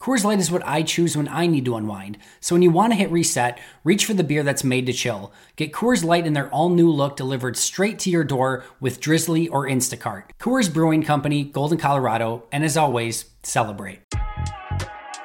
Coors Light is what I choose when I need to unwind. So when you want to hit reset, reach for the beer that's made to chill. Get Coors Light in their all new look delivered straight to your door with Drizzly or Instacart. Coors Brewing Company, Golden, Colorado, and as always, celebrate.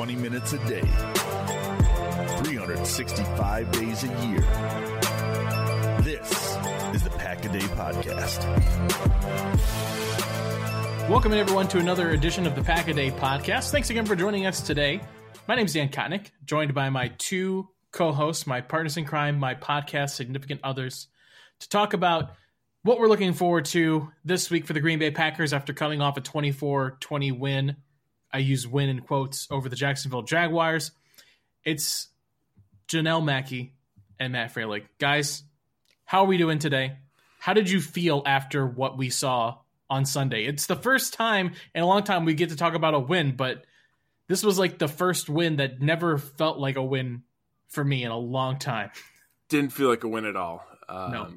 20 minutes a day, 365 days a year. This is the Pack a Day Podcast. Welcome, everyone, to another edition of the Pack a Day Podcast. Thanks again for joining us today. My name is Dan Kotnick, joined by my two co hosts, my partners in crime, my podcast significant others, to talk about what we're looking forward to this week for the Green Bay Packers after coming off a 24 20 win I use win in quotes over the Jacksonville Jaguars. It's Janelle Mackey and Matt Fralick. Guys, how are we doing today? How did you feel after what we saw on Sunday? It's the first time in a long time we get to talk about a win, but this was like the first win that never felt like a win for me in a long time. Didn't feel like a win at all. Um, no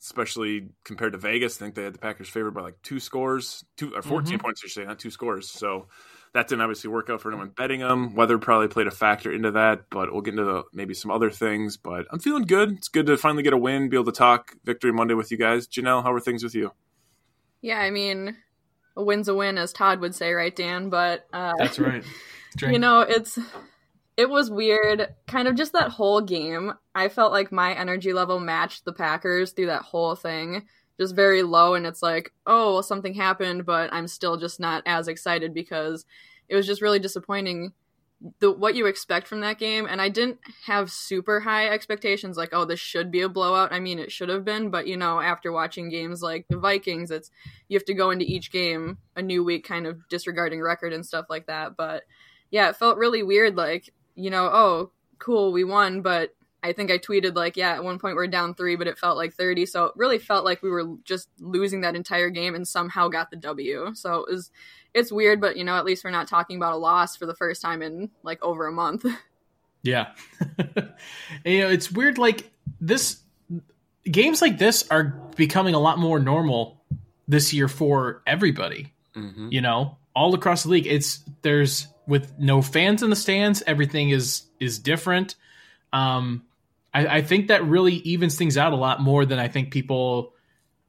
especially compared to Vegas. I think they had the Packers favored by like two scores, two or 14 mm-hmm. points, I should say, not two scores. So that didn't obviously work out for anyone betting them. Weather probably played a factor into that, but we'll get into the, maybe some other things. But I'm feeling good. It's good to finally get a win, be able to talk Victory Monday with you guys. Janelle, how are things with you? Yeah, I mean, a win's a win, as Todd would say, right, Dan? But uh, that's right. You know, it's it was weird. Kind of just that whole game. I felt like my energy level matched the Packers through that whole thing. Just very low, and it's like, oh, well, something happened, but I'm still just not as excited because it was just really disappointing the what you expect from that game and I didn't have super high expectations like oh this should be a blowout. I mean it should have been, but you know after watching games like the Vikings it's you have to go into each game a new week kind of disregarding record and stuff like that, but yeah, it felt really weird like you know, oh, cool, we won, but I think I tweeted like, yeah, at one point we're down three, but it felt like 30. So it really felt like we were just losing that entire game and somehow got the W. So it was, it's weird, but you know, at least we're not talking about a loss for the first time in like over a month. Yeah. you know, it's weird. Like this, games like this are becoming a lot more normal this year for everybody, mm-hmm. you know, all across the league. It's, there's, with no fans in the stands, everything is is different. Um, I, I think that really evens things out a lot more than I think people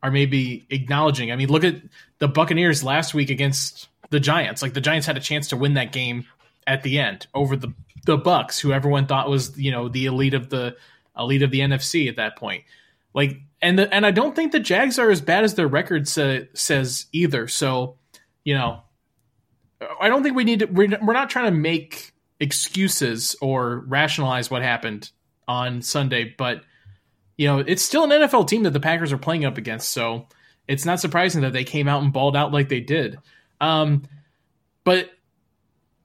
are maybe acknowledging. I mean, look at the Buccaneers last week against the Giants. Like the Giants had a chance to win that game at the end over the the Bucks, who everyone thought was you know the elite of the elite of the NFC at that point. Like and the, and I don't think the Jags are as bad as their record sa- says either. So you know, I don't think we need to. We're, we're not trying to make excuses or rationalize what happened on Sunday, but you know, it's still an NFL team that the Packers are playing up against. So it's not surprising that they came out and balled out like they did. Um, but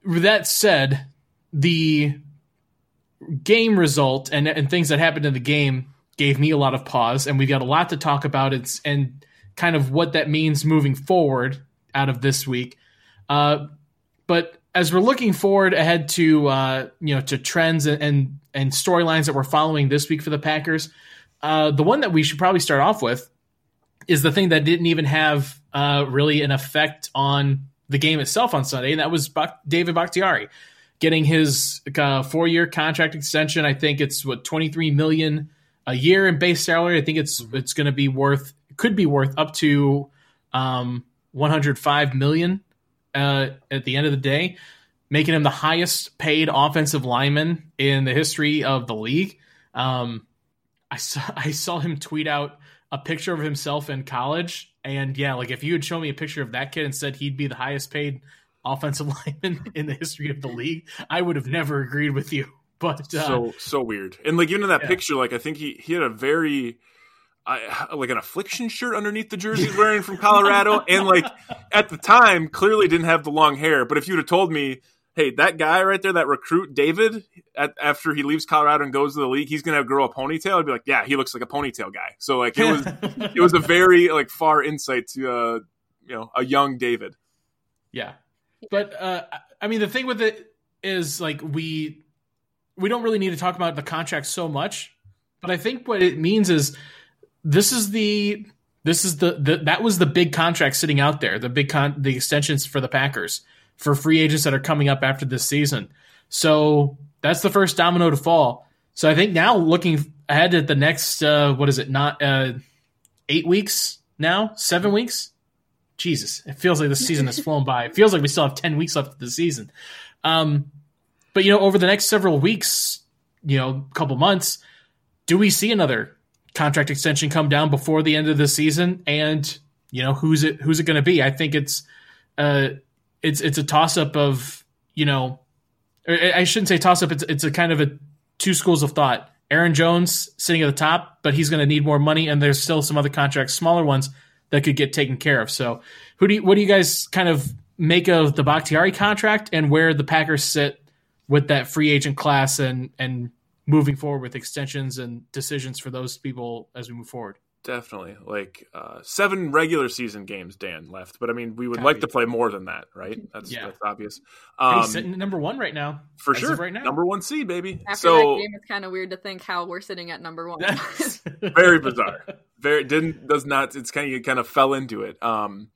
that said, the game result and, and things that happened in the game gave me a lot of pause, and we've got a lot to talk about. It's and kind of what that means moving forward out of this week. Uh, but as we're looking forward ahead to uh, you know to trends and and, and storylines that we're following this week for the Packers, uh, the one that we should probably start off with is the thing that didn't even have uh, really an effect on the game itself on Sunday, and that was Bak- David Bakhtiari getting his uh, four-year contract extension. I think it's what twenty-three million a year in base salary. I think it's it's going to be worth could be worth up to um, one hundred five million uh, at the end of the day, making him the highest paid offensive lineman in the history of the league. Um, I saw I saw him tweet out a picture of himself in college, and yeah, like if you had shown me a picture of that kid and said he'd be the highest paid offensive lineman in the history of the league, I would have never agreed with you. But uh, so so weird, and like even in that Yeah. picture, like I think he he had a very. I, like an affliction shirt underneath the jersey he's wearing from Colorado, and like at the time, clearly didn't have the long hair. But if you'd have told me, hey, that guy right there, that recruit David, at, after he leaves Colorado and goes to the league, he's gonna grow a ponytail. I'd be like, yeah, he looks like a ponytail guy. So like it was it was a very like far insight to uh you know a young David. Yeah. But uh I mean the thing with it is like we we don't really need to talk about the contract so much, but I think what it means is this is the this is the, the that was the big contract sitting out there, the big con the extensions for the Packers for free agents that are coming up after this season. So that's the first domino to fall. So I think now looking ahead at the next uh what is it, not uh 8 weeks now, 7 weeks? Jesus, it feels like the season has flown by. It feels like we still have 10 weeks left of the season. Um, but, you know, over the next several weeks, you know, couple months, do we see another contract extension come down before the end of the season? And, you know, who's it, who's it going to be? I think it's, uh, it's, it's a toss up of, you know, I shouldn't say toss up. It's, it's a kind of a two schools of thought. Aaron Jones sitting at the top, but he's going to need more money. And there's still some other contracts, smaller ones that could get taken care of. So, who do you, what do you guys kind of make of the Bakhtiari contract and where the Packers sit with that free agent class and and moving forward with extensions and decisions for those people as we move forward? Definitely, like uh, seven regular season games, Dan left, but I mean, we would Copy. like to play more than that, right? That's Yeah. that's obvious. And Um, he's sitting at number one right now, for sure, right now. number one seed, baby. After so that game, it's kind of weird to think how we're sitting at number one. Very bizarre. Very didn't does not. It's kind of you kind of fell into it. Um,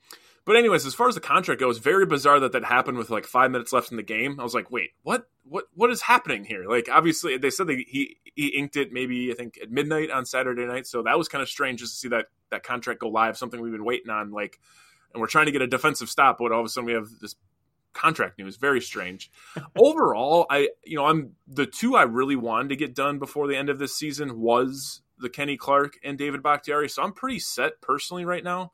but anyways, as far as the contract goes, very bizarre that that happened with like five minutes left in the game. I was like, wait, what? What? What is happening here? Like, obviously, they said that he he inked it maybe I think at midnight on Saturday night, so that was kind of strange just to see that that contract go live. Something we've been waiting on, like, and we're trying to get a defensive stop, but all of a sudden we have this contract news. Very strange. Overall, I you know I'm the two I really wanted to get done before the end of this season was the Kenny Clark and David Bakhtiari. So I'm pretty set personally right now.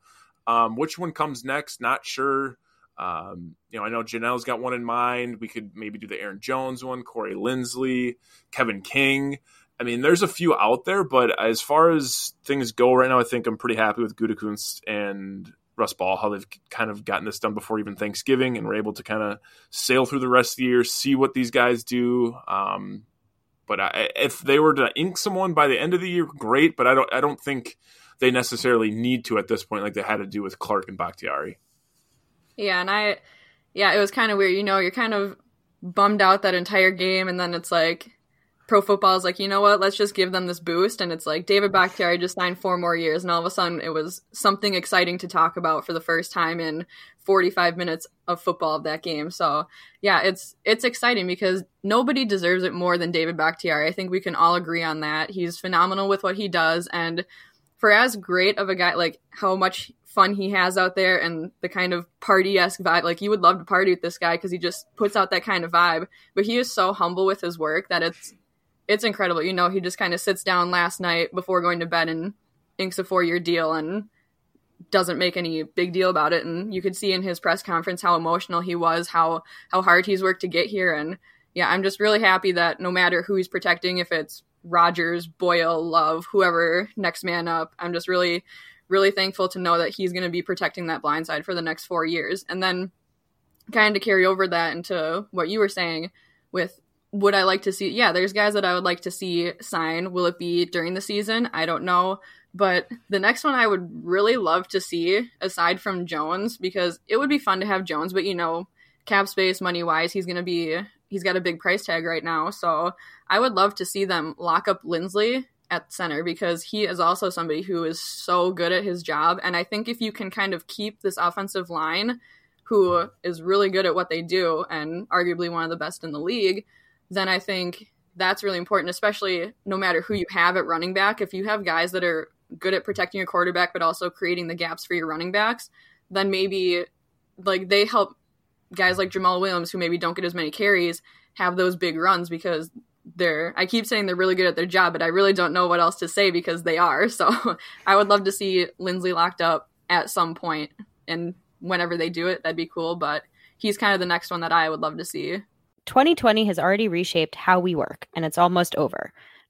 Um, which one comes next? Not sure. Um, you know, I know Janelle's got one in mind. We could maybe do the Aaron Jones one, Corey Linsley, Kevin King. I mean, there's a few out there, but as far as things go right now, I think I'm pretty happy with Gutekunst and Russ Ball, how they've kind of gotten this done before even Thanksgiving, and we're able to kind of sail through the rest of the year, see what these guys do. Um, but I, if they were to ink someone by the end of the year, great. But I don't, I don't think they necessarily need to at this point, like they had to do with Clark and Bakhtiari. Yeah, and I, yeah, it was kind of weird. You know, you're kind of bummed out that entire game, and then it's like, pro football is like, you know what, let's just give them this boost. And it's like David Bakhtiari just signed four more years, and all of a sudden it was something exciting to talk about for the first time in 45 minutes of football of that game. So yeah, it's it's exciting because nobody deserves it more than David Bakhtiari. I think we can all agree on that. He's phenomenal with what he does, and for as great of a guy, like how much fun he has out there and the kind of party esque vibe. Like you would love to party with this guy because he just puts out that kind of vibe. But he is so humble with his work that it's it's incredible. You know, he just kind of sits down last night before going to bed and inks a four year deal and doesn't make any big deal about it. And you could see in his press conference how emotional he was, how how hard he's worked to get here. And yeah, I'm just really happy that no matter who he's protecting, if it's Rodgers, Boyle, Love, whoever next man up, I'm just really, really thankful to know that he's going to be protecting that blind side for the next four years. And then kind of carry over that into what you were saying with would I like to see? Yeah, there's guys that I would like to see sign. Will it be during the season? I don't know. But the next one I would really love to see, aside from Jones, because it would be fun to have Jones, but you know, cap space, money wise, he's going to be, he's got a big price tag right now. So I would love to see them lock up Linsley at center because he is also somebody who is so good at his job. And I think if you can kind of keep this offensive line, who is really good at what they do and arguably one of the best in the league, then I think that's really important, especially no matter who you have at running back. If you have guys that are good at protecting your quarterback, but also creating the gaps for your running backs, then maybe like they help guys like Jamaal Williams, who maybe don't get as many carries, have those big runs because they're I keep saying they're really good at their job, but I really don't know what else to say because they are. So I would love to see Linsley locked up at some point and whenever they do it, that'd be cool. But he's kind of the next one that I would love to see. 2020 has already reshaped how we work, and it's almost over.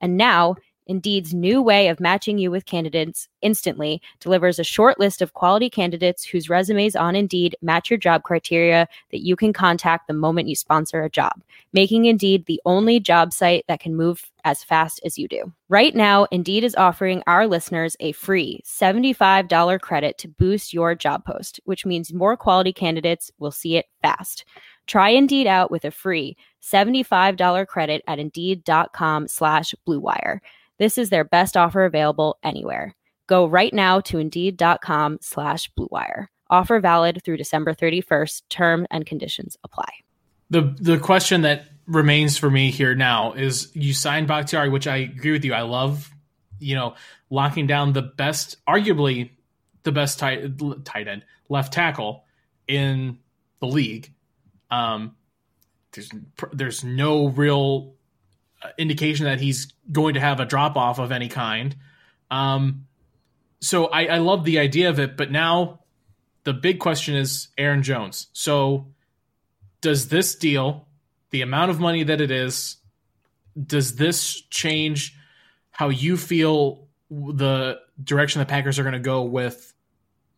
And now, Indeed's new way of matching you with candidates instantly delivers a short list of quality candidates whose resumes on Indeed match your job criteria that you can contact the moment you sponsor a job, making Indeed the only job site that can move as fast as you do. Right now, Indeed is offering our listeners a free $75 credit to boost your job post, which means more quality candidates will see it fast. Try Indeed out with a free $75 credit at Indeed.com slash BlueWire. This is their best offer available anywhere. Go right now to Indeed.com slash BlueWire. Offer valid through December 31st. Term and conditions apply. The the question that remains for me here now is you signed Bakhtiari, which I agree with you. I love, you know, locking down the best, arguably the best tight, tight end, left tackle in the league. Um, there's there's no real indication that he's going to have a drop off of any kind. Um, so I, I love the idea of it, but now the big question is Aaron Jones. So does this deal, the amount of money that it is, does this change how you feel the direction the Packers are going to go with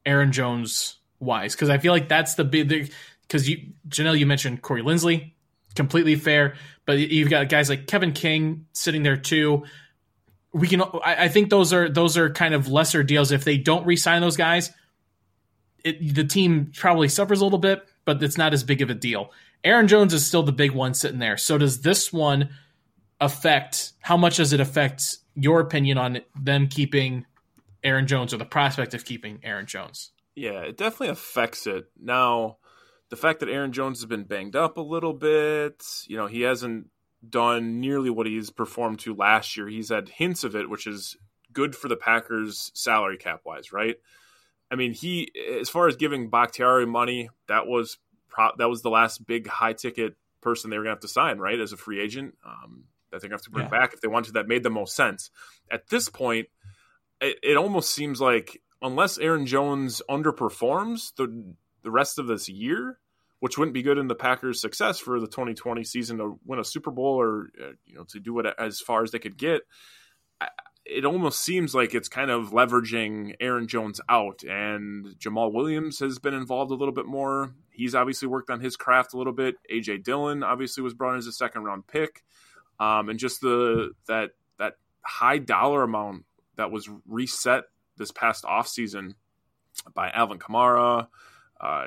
Aaron Jones wise? Because I feel like that's the big because you Janelle, you mentioned Corey Linsley, completely fair. But you've got guys like Kevin King sitting there too. We can. I, I think those are those are kind of lesser deals. If they don't re-sign those guys, it, the team probably suffers a little bit, but it's not as big of a deal. Aaron Jones is still the big one sitting there. So does this one affect? How much does it affect your opinion on them keeping Aaron Jones or the prospect of keeping Aaron Jones? Yeah, it definitely affects it. Now, the fact that Aaron Jones has been banged up a little bit, you know, he hasn't done nearly what he's performed to last year. He's had hints of it, which is good for the Packers salary cap wise, right? I mean, he as far as giving Bakhtiari money, that was pro- that was the last big high ticket person they were gonna have to sign, right, as a free agent. Um, that they're gonna have to bring yeah. back if they wanted. That made the most sense. At this point, it, it almost seems like unless Aaron Jones underperforms the the rest of this year, which wouldn't be good in the Packers' success for the 2020 season to win a Super Bowl or uh, you know to do it as far as they could get. It almost seems like it's kind of leveraging Aaron Jones out, and Jamaal Williams has been involved a little bit more. He's obviously worked on his craft a little bit. AJ Dillon obviously was brought in as a second round pick, um, and just the that that high dollar amount that was reset this past offseason by Alvin Kamara, uh,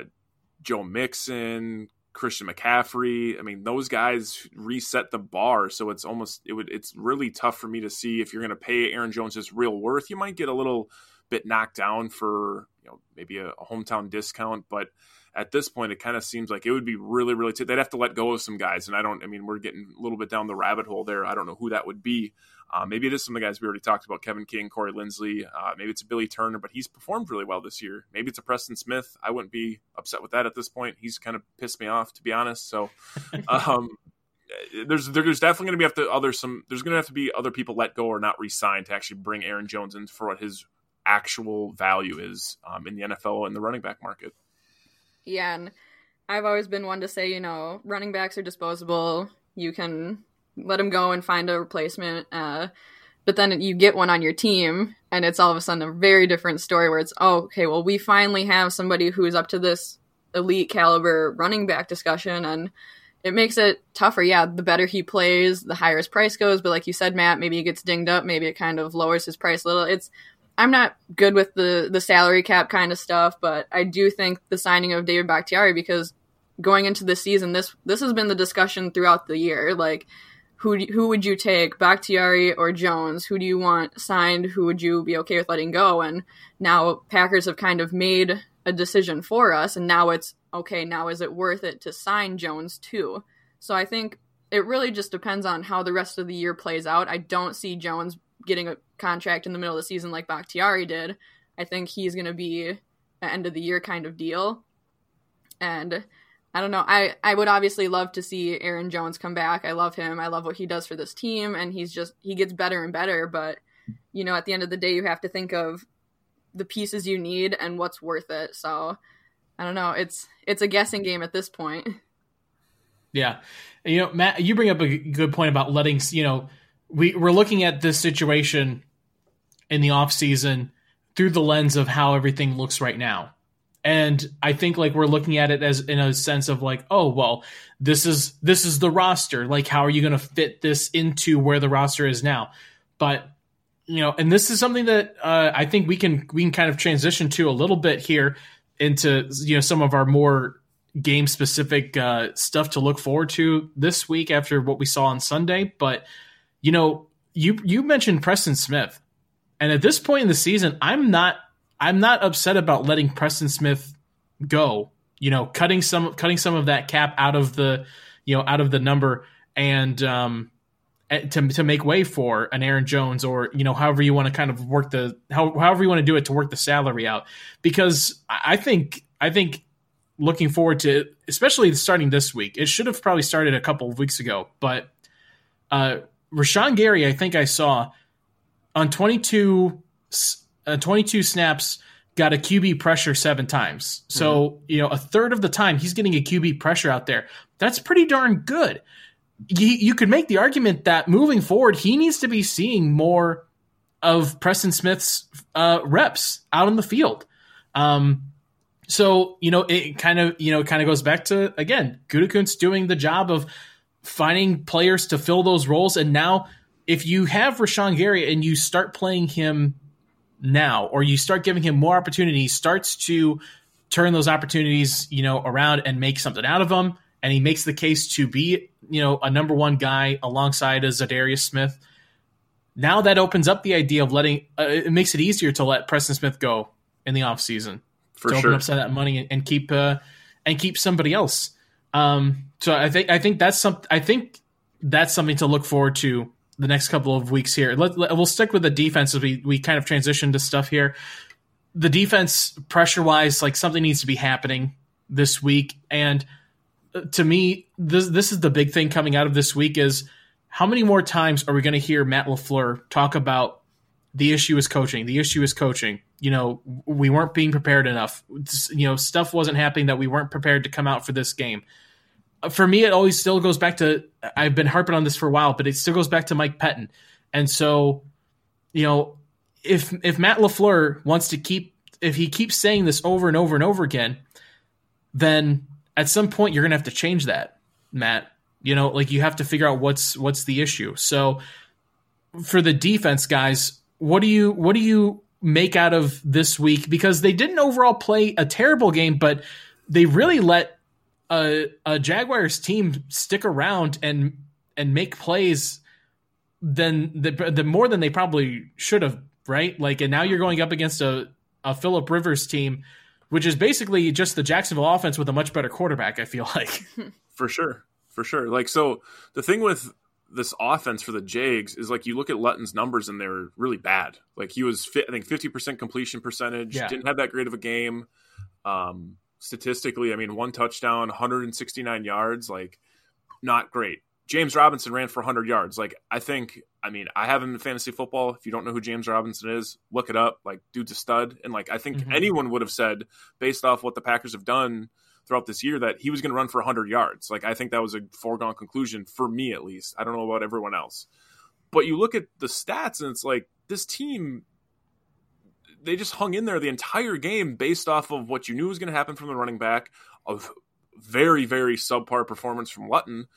Joe Mixon, Christian McCaffrey. I mean, those guys reset the bar, so it's almost it would it's really tough for me to see if you're going to pay Aaron Jones his real worth. You might get a little bit knocked down for you know maybe a, a hometown discount, but at this point, it kind of seems like it would be really, really. T- they'd have to let go of some guys, and I don't. I mean, we're getting a little bit down the rabbit hole there. I don't know who that would be. Uh, maybe it is some of the guys we already talked about: Kevin King, Corey Linsley. Uh, maybe it's a Billy Turner, but he's performed really well this year. Maybe it's a Preston Smith. I wouldn't be upset with that at this point. He's kind of pissed me off, to be honest. So, um, there's there's definitely going to be have to other some. There's going to have to be other people let go or not re-signed to actually bring Aaron Jones in for what his actual value is um, in the NFL and the running back market. Yeah, and I've always been one to say, you know, running backs are disposable. You can let them go and find a replacement. Uh, but then you get one on your team, and it's all of a sudden a very different story where it's, oh, okay, well, we finally have somebody who's up to this elite caliber running back discussion, and it makes it tougher. Yeah, the better he plays, the higher his price goes. But like you said, Matt, maybe he gets dinged up. Maybe it kind of lowers his price a little. It's I'm not good with the the salary cap kind of stuff, but I do think the signing of David Bakhtiari because going into the season, this this has been the discussion throughout the year. Like, who who would you take, Bakhtiari or Jones? Who do you want signed? Who would you be okay with letting go? And now Packers have kind of made a decision for us, and now it's okay. Now is it worth it to sign Jones too? So I think it really just depends on how the rest of the year plays out. I don't see Jones getting a contract in the middle of the season like Bakhtiari did. I think he's going to be an end of the year kind of deal. And I don't know. I, I would obviously love to see Aaron Jones come back. I love him. I love what he does for this team. And he's just, he gets better and better. But, you know, at the end of the day, you have to think of the pieces you need and what's worth it. So I don't know. It's, it's a guessing game at this point. Yeah. You know, Matt, you bring up a good point about letting, you know, we we're looking at this situation in the off season through the lens of how everything looks right now. And I think like we're looking at it as in a sense of like, oh well, this is this is the roster. Like, how are you going to fit this into where the roster is now? But you know, and this is something that uh, I think we can we can kind of transition to a little bit here into you know some of our more game specific uh, stuff to look forward to this week after what we saw on Sunday. But you know, you you mentioned Preston Smith, and at this point in the season, I'm not I'm not upset about letting Preston Smith go. You know, cutting some cutting some of that cap out of the you know out of the number and um eh, to to make way for an Aaron Jones or you know however you want to kind of work the how, however you want to do it to work the salary out because I think I think looking forward to especially starting this week it should have probably started a couple of weeks ago but uh Rashan Gary, I think I saw on 22, uh, 22 snaps, got a QB pressure seven times. So, mm-hmm. you know, a third of the time he's getting a QB pressure out there. That's pretty darn good. You, you could make the argument that moving forward, he needs to be seeing more of Preston Smith's uh, reps out on the field. Um, so, you know, it kind of, you know, kind of goes back to, again, Gutekunst doing the job of finding players to fill those roles. And now, if you have Rashan Gary and you start playing him now, or you start giving him more opportunities, starts to turn those opportunities, you know, around and make something out of them. And he makes the case to be, you know, a number one guy alongside a Za'Darius Smith. Now that opens up the idea of letting, uh, it makes it easier to let Preston Smith go in the offseason. For to sure. open up some of that money and, and keep, uh, and keep somebody else. Um, so I think I think that's some I think that's something to look forward to the next couple of weeks here. Let, let, we'll stick with the defense as we we kind of transition to stuff here. The defense pressure wise, like something needs to be happening this week, and uh, to me, this this is the big thing coming out of this week is how many more times are we going to hear Matt LaFleur talk about the issue is coaching, the issue is coaching, you know we weren't being prepared enough. You know, stuff wasn't happening that we weren't prepared to come out for this game. For me, it always still goes back to I've been harping on this for a while, but it still goes back to Mike Pettine. And so, you know, if if Matt LaFleur wants to keep if he keeps saying this over and over and over again, then at some point you're gonna have to change that, Matt. You know, like you have to figure out what's what's the issue. So for the defense guys, what do you what do you make out of this week? Because they didn't overall play a terrible game, but they really let a, a Jaguars team stick around and and make plays than the, the more than they probably should have, right? Like, and now you're going up against a a Philip Rivers team, which is basically just the Jacksonville offense with a much better quarterback. I feel like for sure, for sure. Like, so the thing with this offense for the Jags is like you look at Luton's numbers and they're really bad. Like he was, I think, fifty percent completion percentage. Yeah. Didn't have that great of a game. Um, statistically, I mean, one touchdown, 169 yards, like not great. James Robinson ran for 100 yards. Like I think, I mean, I have him in fantasy football. If you don't know who James Robinson is, look it up. Like dude's a stud, and like I think mm-hmm. anyone would have said based off what the Packers have done throughout this year that he was going to run for 100 yards. Like I think that was a foregone conclusion for me at least. I don't know about everyone else. But you look at the stats and it's like this team they just hung in there the entire game based off of what you knew was going to happen from the running back, of very very subpar performance from Luton.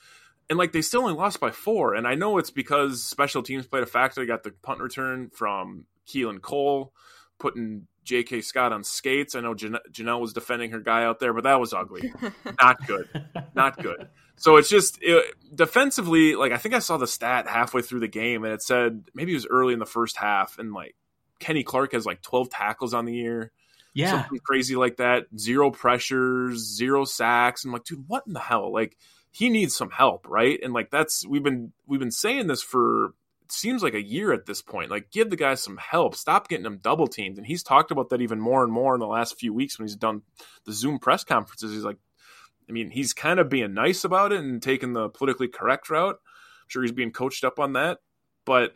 And like they still only lost by four, and I know it's because special teams played a factor. They got the punt return from Keelan Cole, putting J.K. Scott on skates. I know Jan- Janelle was defending her guy out there, but that was ugly. Not good. Not good. So it's just it, defensively, like I think I saw the stat halfway through the game, and it said maybe it was early in the first half, and like Kenny Clark has like 12 tackles on the year. Yeah. Something crazy like that. Zero pressures, zero sacks. I'm like, dude, what in the hell? Like, he needs some help, right? And like that's we've been we've been saying this for it seems like a year at this point. Like, give the guy some help. Stop getting him double teamed. And he's talked about that even more and more in the last few weeks when he's done the Zoom press conferences. He's like, I mean, he's kind of being nice about it and taking the politically correct route. I'm sure he's being coached up on that. But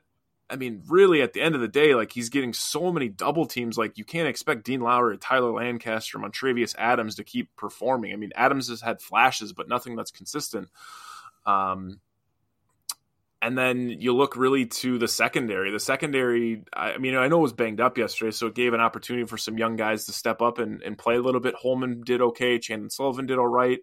I mean, really, at the end of the day, like he's getting so many double teams. Like you can't expect Dean Lowry, Tyler Lancaster, Montravius Adams to keep performing. I mean, Adams has had flashes, but nothing that's consistent. Um, and then you look really to the secondary. The secondary, I mean, I know it was banged up yesterday, so it gave an opportunity for some young guys to step up and, and play a little bit. Hollman did okay. Chandon Sullivan did all right.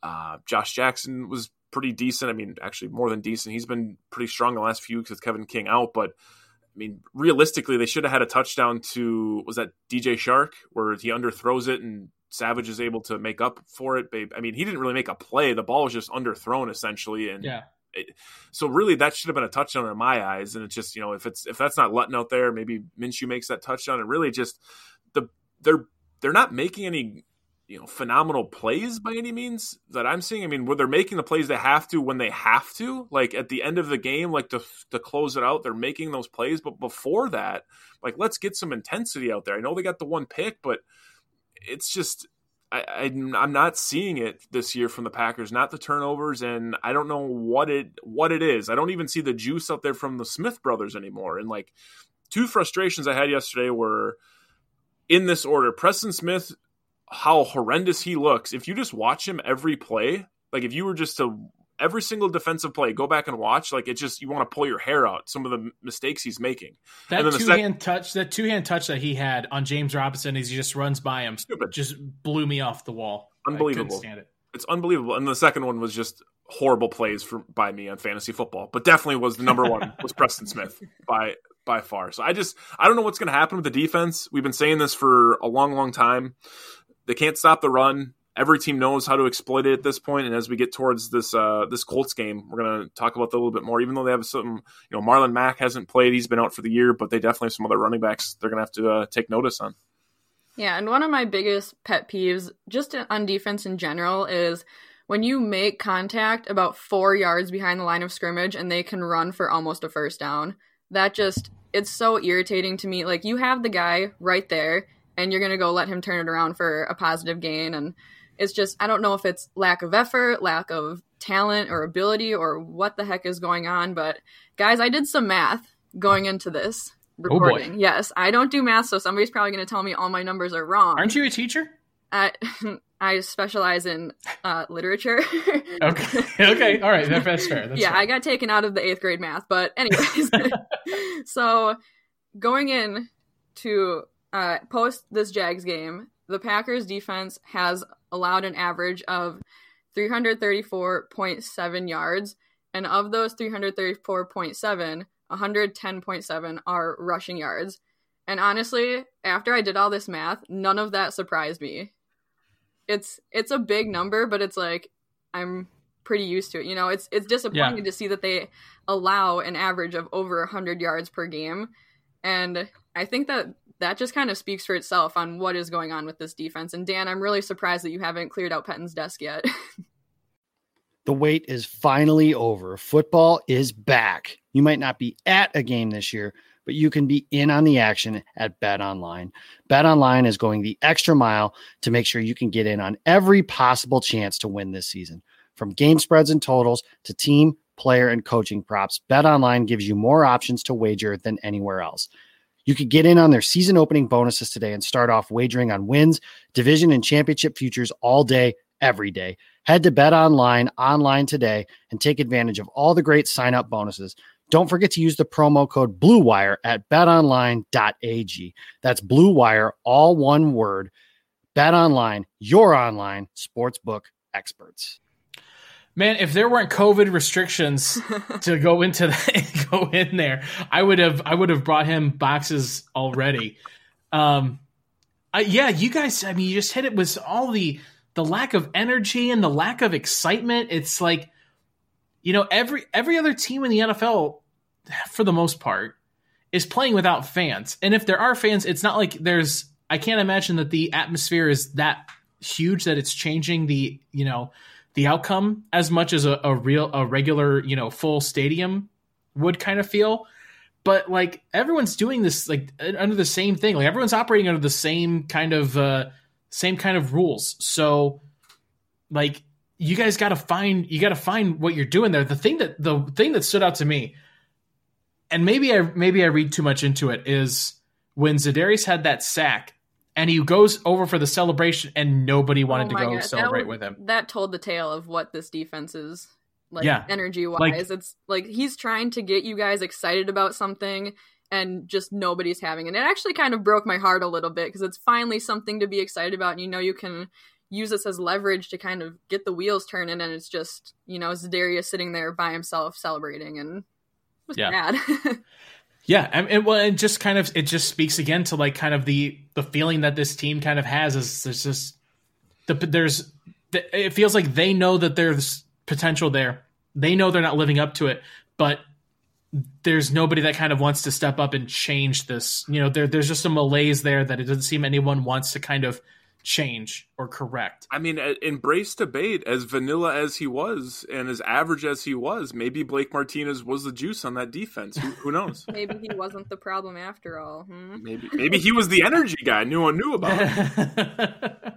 Uh, Josh Jackson was pretty decent. I mean, actually more than decent. He's been pretty strong the last few weeks with Kevin King out, but I mean, realistically, they should have had a touchdown to was that DJ Chark where he underthrows it and Savage is able to make up for it. Babe, I mean, he didn't really make a play. The ball was just underthrown essentially, and yeah. It, so really, that should have been a touchdown in my eyes. And it's just you know if it's if that's not Luton out there, maybe Minshew makes that touchdown. And really, just the they're they're not making any you know phenomenal plays by any means that I'm seeing. I mean, where they're making the plays they have to when they have to, like at the end of the game, like to to close it out, they're making those plays. But before that, like let's get some intensity out there. I know they got the one pick, but it's just I, I am not seeing it this year from the Packers. Not the turnovers, and I don't know what it what it is. I don't even see the juice out there from the Smith brothers anymore. And like two frustrations I had yesterday were in this order: Preston Smith how horrendous he looks. If you just watch him every play, like if you were just to every single defensive play, go back and watch. Like it's just you want to pull your hair out. Some of the mistakes he's making. That two sec- hand touch, that two hand touch that he had on James Robinson as he just runs by him, Stupid. just blew me off the wall. Unbelievable. it. It's unbelievable. And the second one was just horrible plays for by me on fantasy football, but definitely was the number one was Preston Smith by by far. So I just I don't know what's going to happen with the defense. We've been saying this for a long, long time. They can't stop the run. Every team knows how to exploit it at this point. And as we get towards this uh, this Colts game, we're going to talk about that a little bit more. Even though they have some, you know, Marlon Mack hasn't played; he's been out for the year, but they definitely have some other running backs they're going to have to uh, take notice on. Yeah, and one of my biggest pet peeves, just on defense in general, is when you make contact about four yards behind the line of scrimmage and they can run for almost a first down. That just it's so irritating to me. Like you have the guy right there and you're going to go let him turn it around for a positive gain and it's just I don't know if it's lack of effort, lack of talent or ability or what the heck is going on, but guys, I did some math going into this recording. yes, I don't do math, so somebody's probably going to tell me all my numbers are wrong. Aren't you a teacher? I, I specialize in uh, literature. okay. Okay. All right. That's fair. That's yeah, fair. I got taken out of the eighth grade math, but anyways. so going in to uh, post this Jags game, the Packers defense has allowed an average of 334.7 yards, and of those 334.7, 110.7 are rushing yards. And honestly, after I did all this math, none of that surprised me. It's it's a big number, but it's like I'm pretty used to it. You know, it's it's disappointing Yeah. to see that they allow an average of over 100 yards per game. And I think that that just kind of speaks for itself on what is going on with this defense. And Dan, I'm really surprised that you haven't cleared out Pettine's desk yet. The wait is finally over. Football is back. You might not be at a game this year, but you can be in on the action at Bet Online. Bet Online is going the extra mile to make sure you can get in on every possible chance to win this season. From game spreads and totals to team, player, and coaching props, Bet Online gives you more options to wager than anywhere else. You could get in on their season opening bonuses today and start off wagering on wins, division, and championship futures all day, every day. Head to Bet Online online today and take advantage of all the great sign up bonuses. Don't forget to use the promo code BLUEWIRE at betonline.ag. That's Blue Wire, all one word. Bet Online, your online sportsbook experts. Man, if there weren't COVID restrictions to go into the, go in there, I would have I would have brought him boxes already. Um, I, yeah, you guys. I mean, you just hit it with all the the lack of energy and the lack of excitement. It's like, you know, every every other team in the NFL, for the most part, is playing without fans. And if there are fans, it's not like there's. I can't imagine that the atmosphere is that huge that it's changing the you know the outcome as much as a, a real a regular you know full stadium would kind of feel. But like everyone's doing this like under the same thing. Like everyone's operating under the same kind of uh same kind of rules. So like you guys got to find you got to find what you're doing there. The thing that the thing that stood out to me and maybe i maybe i read too much into it is when Za'Darius had that sack and he goes over for the celebration and nobody wanted Oh to go God, celebrate was- with him That told the tale of what this defense is like Yeah. energy wise. Like- it's like he's trying to get you guys excited about something and just nobody's having it. And it actually kind of broke my heart a little bit because it's finally something to be excited about and you know you can use this as leverage to kind of get the wheels turning and it's just, you know, Za'Darius sitting there by himself celebrating and it was Yeah. bad. Yeah, and, and well, it just kind of it just speaks again to like kind of the the feeling that this team kind of has is there's just the there's the, it feels like they know that there's potential there. They know they're not living up to it, but there's nobody that kind of wants to step up and change this. You know, there there's just a malaise there that it doesn't seem anyone wants to kind of change or correct. I mean, uh, embrace debate as vanilla as he was and as average as he was. Maybe Blake Martinez was the juice on that defense. Who, who knows? Maybe he wasn't the problem after all. Hmm? maybe maybe he was the energy guy. No one knew about.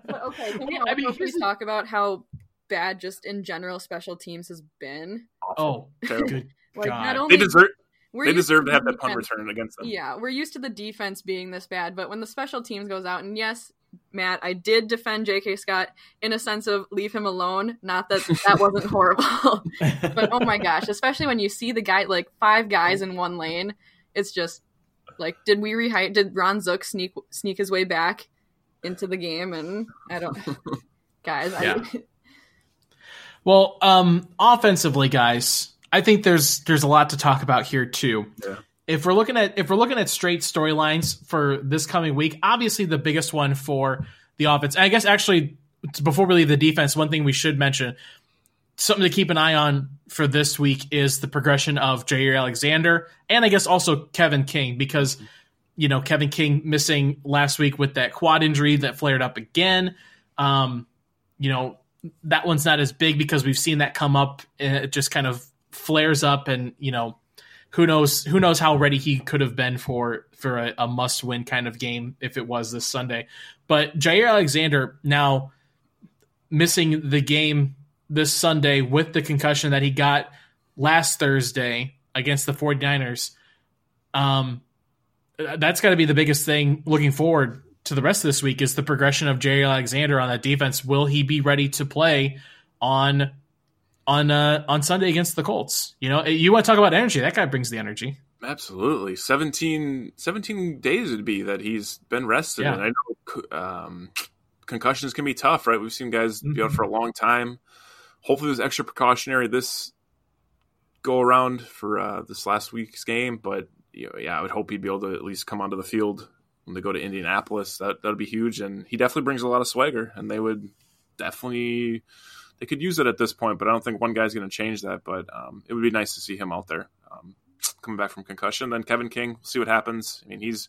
But okay, can we Well, I mean, please here's- talk about how bad just in general special teams has been? Oh, Terrible. good Like God. not only They deserve. we're They deserve to the have that punt defense- return against them. Yeah, we're used to the defense being this bad, but when the special teams goes out, and yes, Matt, I did defend J.K. Scott in a sense of leave him alone. Not that that wasn't horrible, but oh my gosh, especially when you see the guy like five guys in one lane, it's just like, did we rehi Did Ron Zook sneak sneak his way back into the game? And I don't, guys, Yeah. I, Well, um, offensively, guys, I think there's there's a lot to talk about here too. Yeah. If we're looking at if we're looking at straight storylines for this coming week, obviously the biggest one for the offense. I guess actually before we leave the defense, one thing we should mention, something to keep an eye on for this week is the progression of Jaire Alexander and I guess also Kevin King because you know Kevin King missing last week with that quad injury that flared up again. Um, you know that one's not as big because we've seen that come up. and It just kind of flares up, and you know who knows who knows how ready he could have been for for a, a must win kind of game if it was this Sunday. But Jaire Alexander now missing the game this Sunday with the concussion that he got last Thursday against the 49ers. Um, that's got to be the biggest thing looking forward to the rest of this week is the progression of Jaire Alexander on that defense. Will he be ready to play on on uh, on Sunday against the Colts? You know, you want to talk about energy? That guy brings the energy. Absolutely, 17, 17 days would be that he's been rested. Yeah. And I know um, concussions can be tough, right? We've seen guys be out Mhm. for a long time. Hopefully, there's extra precautionary this go around for uh, this last week's game. But you know, yeah, I would hope he'd be able to at least come onto the field when they go to Indianapolis. That that'd be huge, and he definitely brings a lot of swagger, and they would definitely they could use it at this point. But I don't think one guy's going to change that. But um, it would be nice to see him out there. Um, coming back from concussion. Then Kevin King, we'll see what happens. I mean, he's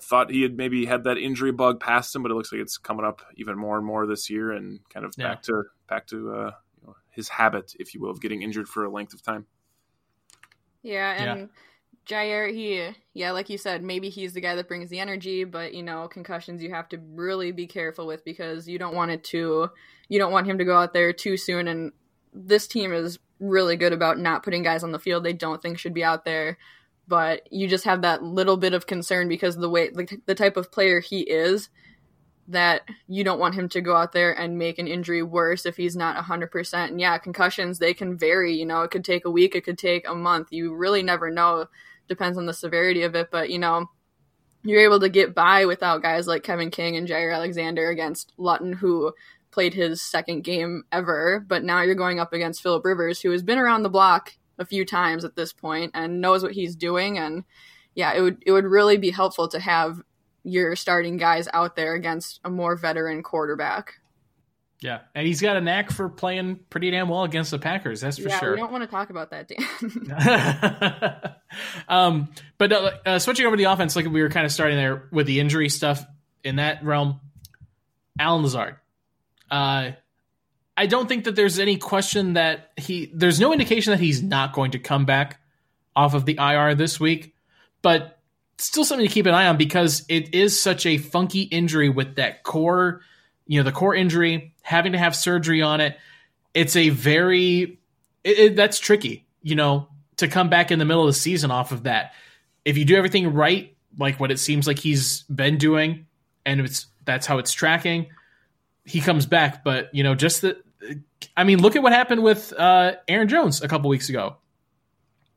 thought he had maybe had that injury bug past him, but it looks like it's coming up even more and more this year, and kind of Yeah. back to back to uh, you know, his habit, if you will, of getting injured for a length of time. Yeah, Yeah. Jaire, he, yeah, like you said, maybe he's the guy that brings the energy, but you know, concussions you have to really be careful with because you don't want it to, you don't want him to go out there too soon. And this team is really good about not putting guys on the field they don't think should be out there, but you just have that little bit of concern because the way, like the type of player he is. That you don't want him to go out there and make an injury worse if he's not 100%. And yeah, concussions, they can vary. You know, it could take a week, it could take a month. You really never know. Depends on the severity of it. But, you know, you're able to get by without guys like Kevin King and Jaire Alexander against Luton, who played his second game ever. But now you're going up against Philip Rivers, who has been around the block a few times at this point and knows what he's doing. And yeah, it would it would really be helpful to have your starting guys out there against a more veteran quarterback. Yeah, and he's got a knack for playing pretty damn well against the Packers. That's for yeah, sure. we don't want to talk about that, Dan. um, but uh, uh, switching over to the offense, like we were kind of starting there with the injury stuff in that realm. Allen Lazard. Uh, I don't think that there's any question that he. There's no indication that he's not going to come back off of the IR this week, but still something to keep an eye on because it is such a funky injury with that core, you know, the core injury, having to have surgery on it. It's a very it, it, that's tricky, you know, to come back in the middle of the season off of that. If you do everything right, like what it seems like he's been doing, and it's that's how it's tracking, he comes back. But you know, just the, I mean, look at what happened with uh, Aaron Jones a couple weeks ago.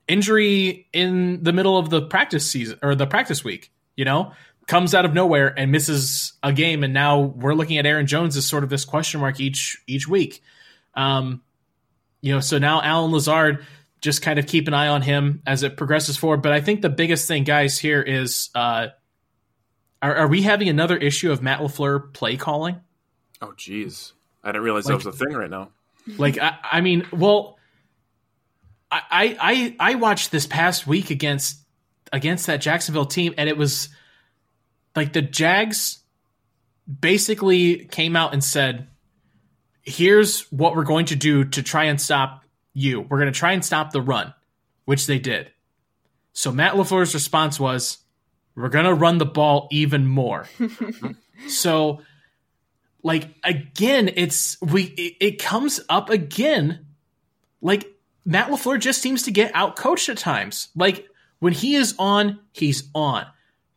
Injury in the middle of the practice season or the practice week, you know, comes out of nowhere and misses a game, and now we're looking at Aaron Jones as sort of this question mark each each week. Um, you know, so now Allen Lazard, just kind of keep an eye on him as it progresses forward. But I think the biggest thing, guys, here is uh, are, are we having another issue of Matt LaFleur play calling? Oh, geez, I didn't realize Like- that was a thing right now. Like, I, I mean, well, I, I I I watched this past week against against that Jacksonville team, and it was like the Jags basically came out and said, "Here's what we're going to do to try and stop you. We're going to try and stop the run," which they did. So Matt LaFleur's response was, "We're going to run the ball even more." so like again it's we it, it comes up again like matt lafleur just seems to get out coached at times like when he is on he's on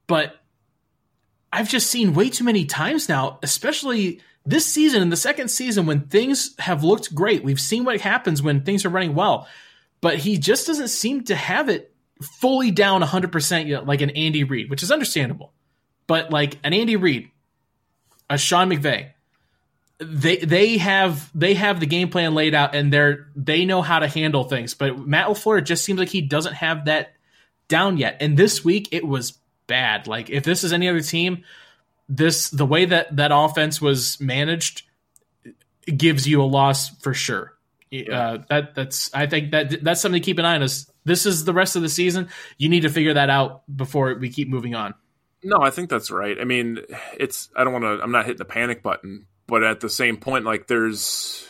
but i've just seen way too many times now especially this season in the second season when things have looked great we've seen what happens when things are running well but he just doesn't seem to have it fully down 100% yet, like an andy reid which is understandable but like an andy reid a sean mcvay they they have they have the game plan laid out and they're they know how to handle things. But Matt Lafleur just seems like he doesn't have that down yet. And this week it was bad. Like if this is any other team, this the way that that offense was managed gives you a loss for sure. Uh, that that's I think that that's something to keep an eye on. Is this is the rest of the season? You need to figure that out before we keep moving on. No, I think that's right. I mean, it's I don't want to. I'm not hitting the panic button, but at the same point, like there's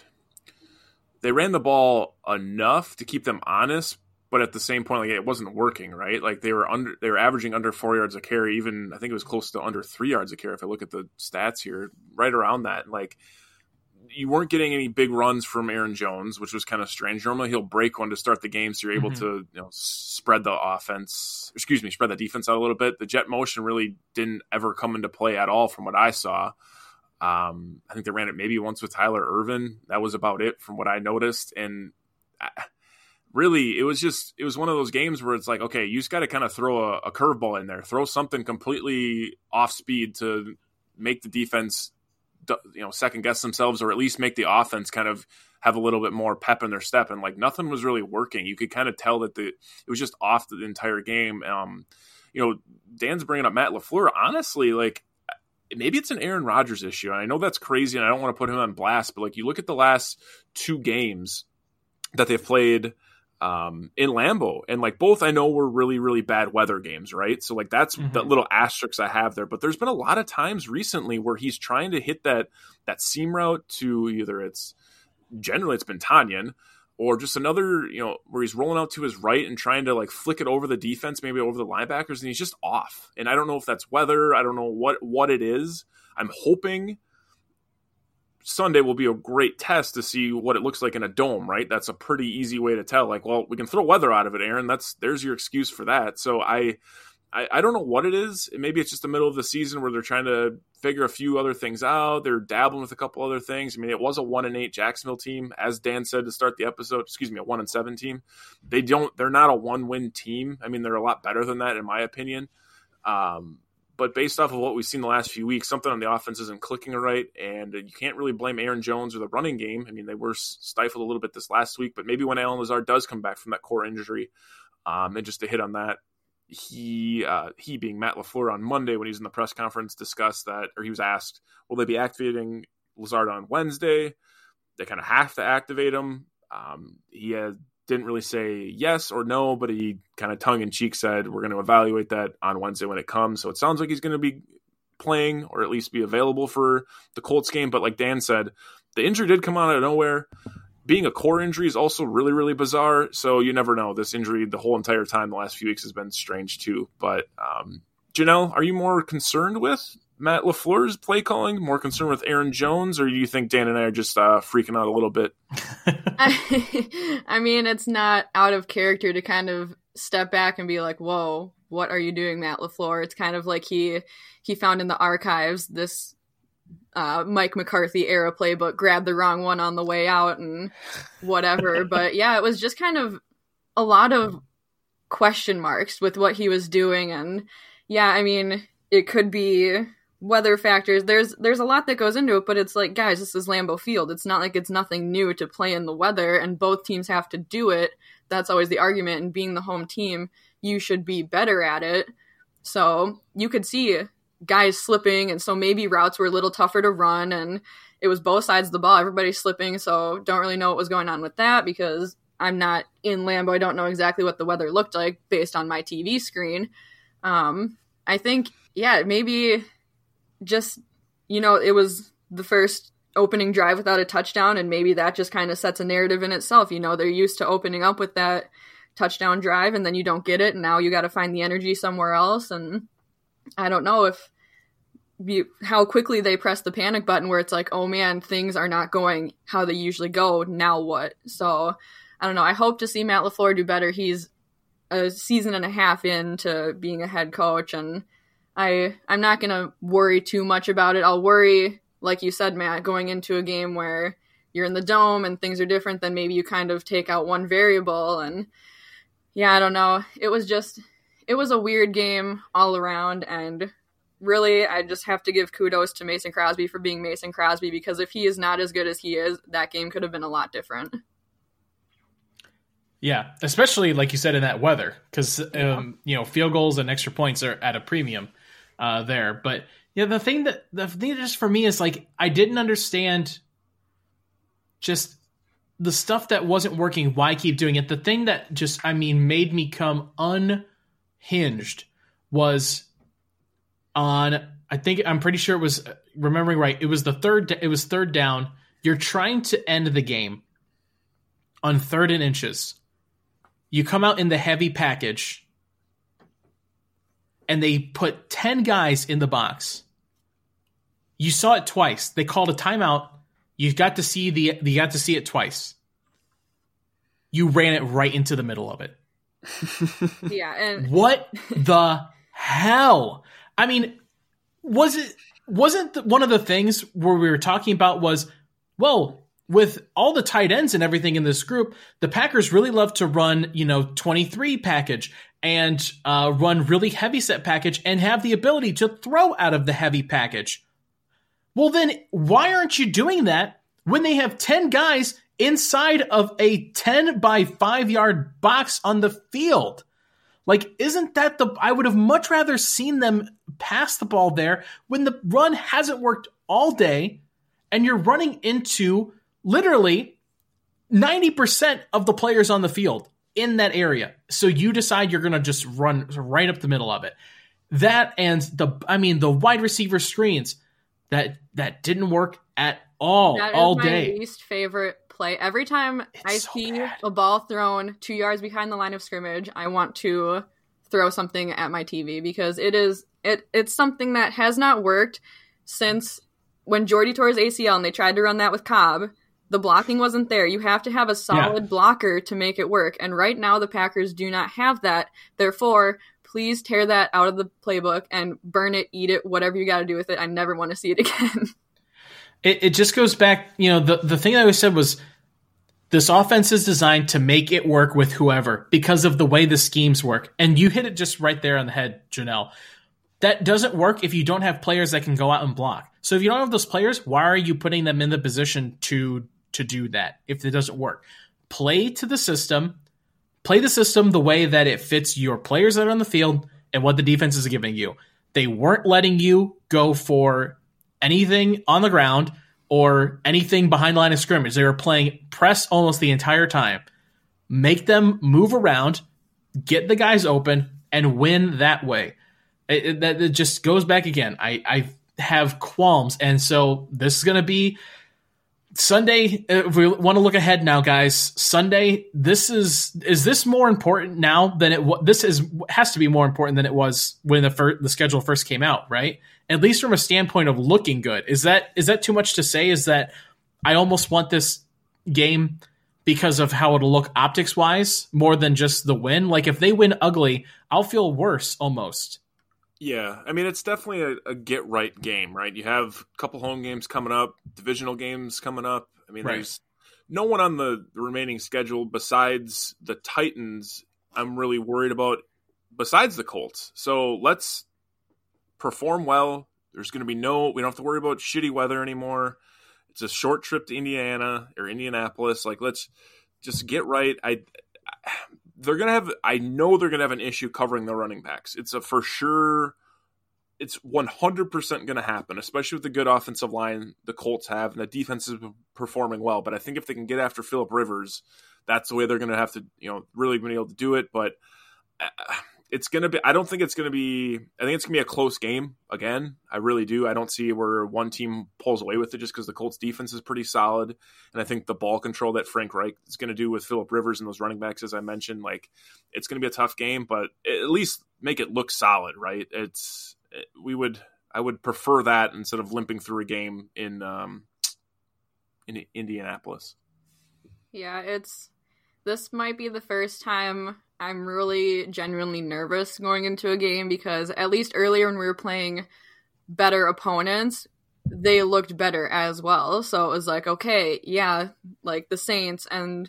they ran the ball enough to keep them honest, but at the same point, like it wasn't working, right? Like they were under they were averaging under four yards a carry. Even I think it was close to under three yards a carry if I look at the stats here, right around that. Like you weren't getting any big runs from Aaron Jones, which was kind of strange. Normally he'll break one to start the game, so you're able Mhm. to you know spread the offense, excuse me, spread the defense out a little bit. The jet motion really didn't ever come into play at all from what I saw. Um, I think they ran it maybe once with Tyler Ervin. That was about it from what I noticed, and. I, really it was just it was one of those games where it's like okay you just got to kind of throw a, a curveball in there. Throw something completely off speed to make the defense you know second guess themselves or at least make the offense kind of have a little bit more pep in their step. And like nothing was really working. You could kind of tell that the it was just off the entire game. Um you know dan's bringing up matt lafleur. Honestly like maybe it's an aaron rodgers issue. And i know that's crazy and i don't want to put him on blast but like you look at the last two games that they've played um, in Lambeau, and like both I know were really really bad weather games, right? So like that's Mhm. that little asterisk I have there. But there's been a lot of times recently where he's trying to hit that that seam route to either it's generally it's been Tonyan or just another you know where he's rolling out to his right and trying to like flick it over the defense, maybe over the linebackers, and he's just off. And I don't know if that's weather. I don't know what what it is. I'm hoping Sunday will be a great test to see what it looks like in a dome, right? That's a pretty easy way to tell. Like, well, we can throw weather out of it, Aaron. That's there's your excuse for that. So I, I, I don't know what it is. Maybe it's just the middle of the season where they're trying to figure a few other things out. They're dabbling with a couple other things. I mean, it was a one and eight Jacksonville team, as Dan said to start the episode. Excuse me, a one and seven team. They don't. They're not a one win team. I mean, they're a lot better than that, in my opinion. Um, but based off of what we've seen the last few weeks, something on the offense isn't clicking right, and you can't really blame Aaron Jones or the running game. I mean, they were stifled a little bit this last week, but maybe when Allen Lazard does come back from that core injury, um, and just to hit on that, he uh, he being Matt Lafleur on Monday when he was in the press conference discussed that, or he was asked, will they be activating Lazard on Wednesday? They kind of have to activate him. Um, he had didn't really say yes or no, but he kind of tongue in cheek said, We're going to evaluate that on Wednesday when it comes. So it sounds like he's going to be playing or at least be available for the Colts game. But like Dan said, the injury did come out of nowhere. Being a core injury is also really, really bizarre. So you never know. This injury, the whole entire time, the last few weeks has been strange too. But um, Janelle, are you more concerned with Matt LaFleur's play calling, more concerned with Aaron Jones, or do you think Dan and I are just uh, freaking out a little bit? I mean, it's not out of character to kind of step back and be like, "Whoa, what are you doing, Matt Lafleur?" It's kind of like he he found in the archives this uh, Mike McCarthy era playbook, grabbed the wrong one on the way out, and whatever. but yeah, it was just kind of a lot of question marks with what he was doing, and yeah, I mean, it could be weather factors. There's there's a lot that goes into it, but it's like, guys, this is Lambeau Field. It's not like it's nothing new to play in the weather, and both teams have to do it. That's always the argument. And being the home team, you should be better at it. So you could see guys slipping, and so maybe routes were a little tougher to run, and it was both sides of the ball. Everybody's slipping, so don't really know what was going on with that because I'm not in Lambeau. I don't know exactly what the weather looked like based on my TV screen. Um, I think, yeah, maybe just you know it was the first opening drive without a touchdown and maybe that just kind of sets a narrative in itself. You know they're used to opening up with that touchdown drive and then you don't get it and now you got to find the energy somewhere else and i don't know if you, how quickly they press the panic button where it's like oh man things are not going how they usually go now what? So i don't know. I hope to see matt lafleur do better. He's a season and a half into being a head coach and I I'm not gonna worry too much about it. I'll worry, like you said, Matt, going into a game where you're in the dome and things are different. Then maybe you kind of take out one variable, and yeah, I don't know. It was just it was a weird game all around, and really, I just have to give kudos to Mason Crosby for being Mason Crosby because if he is not as good as he is, that game could have been a lot different. Yeah, especially like you said in that weather, because um, you know field goals and extra points are at a premium uh, there. But yeah, the thing that the thing just for me is like I didn't understand just the stuff that wasn't working. Why keep doing it? The thing that just I mean made me come unhinged was on. I think I'm pretty sure it was remembering right. It was the third. It was third down. You're trying to end the game on third and inches. You come out in the heavy package and they put 10 guys in the box. You saw it twice. They called a timeout You got to see the you got to see it twice. You ran it right into the middle of it. yeah, and what the hell? I mean, was it wasn't one of the things where we were talking about was well with all the tight ends and everything in this group, the Packers really love to run, you know, 23 package and uh, run really heavy set package and have the ability to throw out of the heavy package. Well, then why aren't you doing that when they have 10 guys inside of a 10 by 5 yard box on the field? Like, isn't that the. I would have much rather seen them pass the ball there when the run hasn't worked all day and you're running into literally 90% of the players on the field in that area. So you decide you're going to just run right up the middle of it. That and the I mean the wide receiver screens that that didn't work at all that all day. least favorite play. Every time I so see bad. a ball thrown 2 yards behind the line of scrimmage, I want to throw something at my TV because it is it it's something that has not worked since when Jordy tore his ACL and they tried to run that with Cobb the blocking wasn't there. You have to have a solid blocker to make it work. And right now, the Packers do not have that. Therefore, please tear that out of the playbook and burn it, eat it, whatever you got to do with it. I never want to see it again. It, it just goes back, you know, the, the thing I always said was this offense is designed to make it work with whoever because of the way the schemes work. And you hit it just right there on the head, Janelle. That doesn't work if you don't have players that can go out and block. So if you don't have those players, why are you putting them in the position to to do that if it doesn't work? Play to the system, play the system the way that it fits your players that are on the field and what the defense is giving you. They weren't letting you go for anything on the ground or anything behind the line of scrimmage. They were playing press almost the entire time. Make them move around, get the guys open, and win that way. It, it, that it just goes back again. I, I have qualms, and so this is going to be Sunday. uh, If we want to look ahead now, guys, Sunday. This is is this more important now than it? This is has to be more important than it was when the fir- the schedule first came out, right? At least from a standpoint of looking good. Is that is that too much to say? Is that I almost want this game because of how it'll look optics wise more than just the win. Like if they win ugly, I'll feel worse almost. Yeah, I mean it's definitely a, a get right game, right? You have a couple home games coming up, divisional games coming up. I mean, Right. there's no one on the remaining schedule besides the Titans. I'm really worried about besides the Colts. So let's perform well. There's going to be no. We don't have to worry about shitty weather anymore. It's a short trip to Indiana or Indianapolis. Like let's just get right. I they're gonna have I know they're gonna have an issue covering the running backs. It's a for sure it's 100% going to happen, especially with the good offensive line the Colts have and the defense is performing well. But I think if they can get after Philip Rivers, that's the way they're to have to, you know, really be able to do it. But uh, it's to be, I don't think it's to be, I think it's to be a close game again. I really do. I don't see where one team pulls away with it just because the Colts defense is pretty solid. And I think the ball control that Frank Reich is to do with Philip Rivers and those running backs, as I mentioned, like it's to be a tough game, but at least make it look solid, right? It's, we would I would prefer that instead of limping through a game in um, in Indianapolis. Yeah, it's this might be the first time I'm really genuinely nervous going into a game because at least earlier when we were playing better opponents, they looked better as well. So it was like, okay, yeah, like the Saints and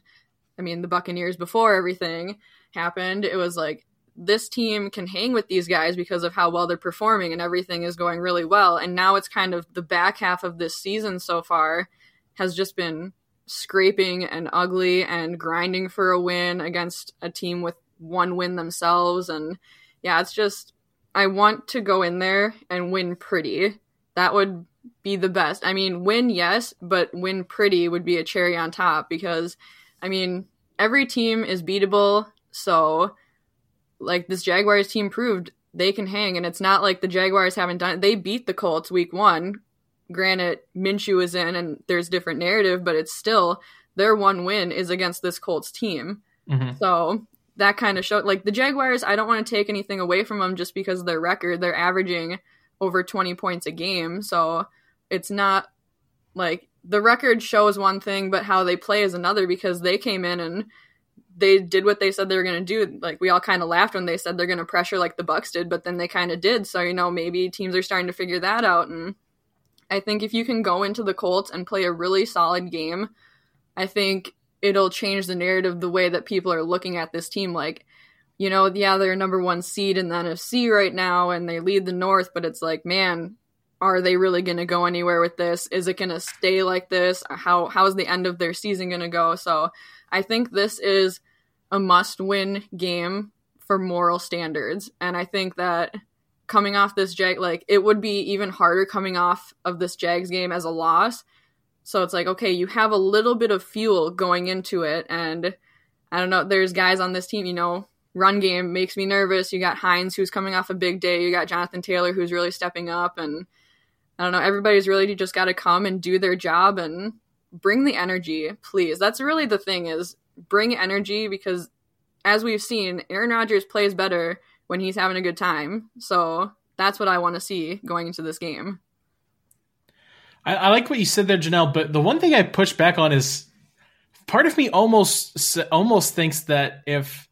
I mean the Buccaneers before everything happened, it was like this team can hang with these guys because of how well they're performing and everything is going really well. And now it's kind of the back half of this season so far has just been scraping and ugly and grinding for a win against a team with one win themselves. And yeah, it's just, I want to go in there and win pretty. That would be the best. I mean, win, yes, but win pretty would be a cherry on top because, I mean, every team is beatable. So, like this Jaguars team proved they can hang, and it's not like the Jaguars haven't done it. They beat the Colts week one. Granted, Minshew is in, and there's different narrative, but it's still their one win is against this Colts team. Mhm. So that kind of showed like the Jaguars. I don't want to take anything away from them just because of their record. They're averaging over 20 points a game, so it's not like the record shows one thing, but how they play is another because they came in and they did what they said they were going to do. Like we all kind of laughed when they said they're going to pressure like the Bucks did, but then they kind of did. So you know maybe teams are starting to figure that out. And I think if you can go into the Colts and play a really solid game, I think it'll change the narrative the way that people are looking at this team. Like you know, yeah, they're number one seed in the NFC right now and they lead the North, but it's like, man, are they really going to go anywhere with this? Is it going to stay like this? How how's the end of their season going to go? So, I think this is a must-win game for moral standards, and I think that coming off this Jag like it would be even harder coming off of this Jags game as a loss. So it's like, okay, you have a little bit of fuel going into it and I don't know, there's guys on this team, you know, run game makes me nervous. You got Hines who's coming off a big day. You got Jonathan Taylor who's really stepping up and I don't know, everybody's really just got to come and do their job and bring the energy, please. That's really the thing is bring energy because as we've seen, Aaron Rodgers plays better when he's having a good time. So that's what I want to see going into this game. I, I like what you said there, Janelle, but the one thing I push back on is part of me almost almost thinks that if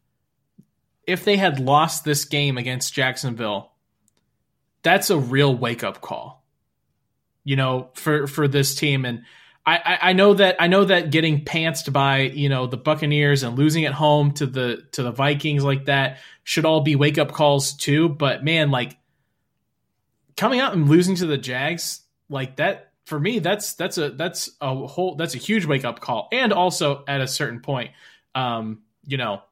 if they had lost this game against Jacksonville, that's a real wake up call. You know, for for this team, and I, I, know that I know that getting pantsed by you know the Buccaneers and losing at home to the to the Vikings like that should all be wake up calls too. But man, like coming out and losing to the Jags like that for me, that's that's a that's a whole that's a huge wake up call. And also at a certain point, um, you know,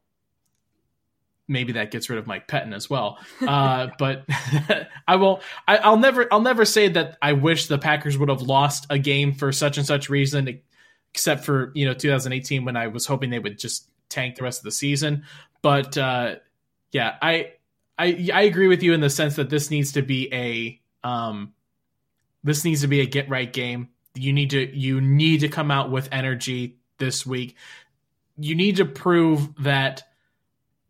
maybe that gets rid of Mike Pettine as well. Uh, but I will. I, will never. I'll never say that I wish the Packers would have lost a game for such and such reason, except for you know 2018 when I was hoping they would just tank the rest of the season. But uh, yeah, I I I agree with you in the sense that this needs to be a um, this needs to be a get right game. You need to you need to come out with energy this week. You need to prove that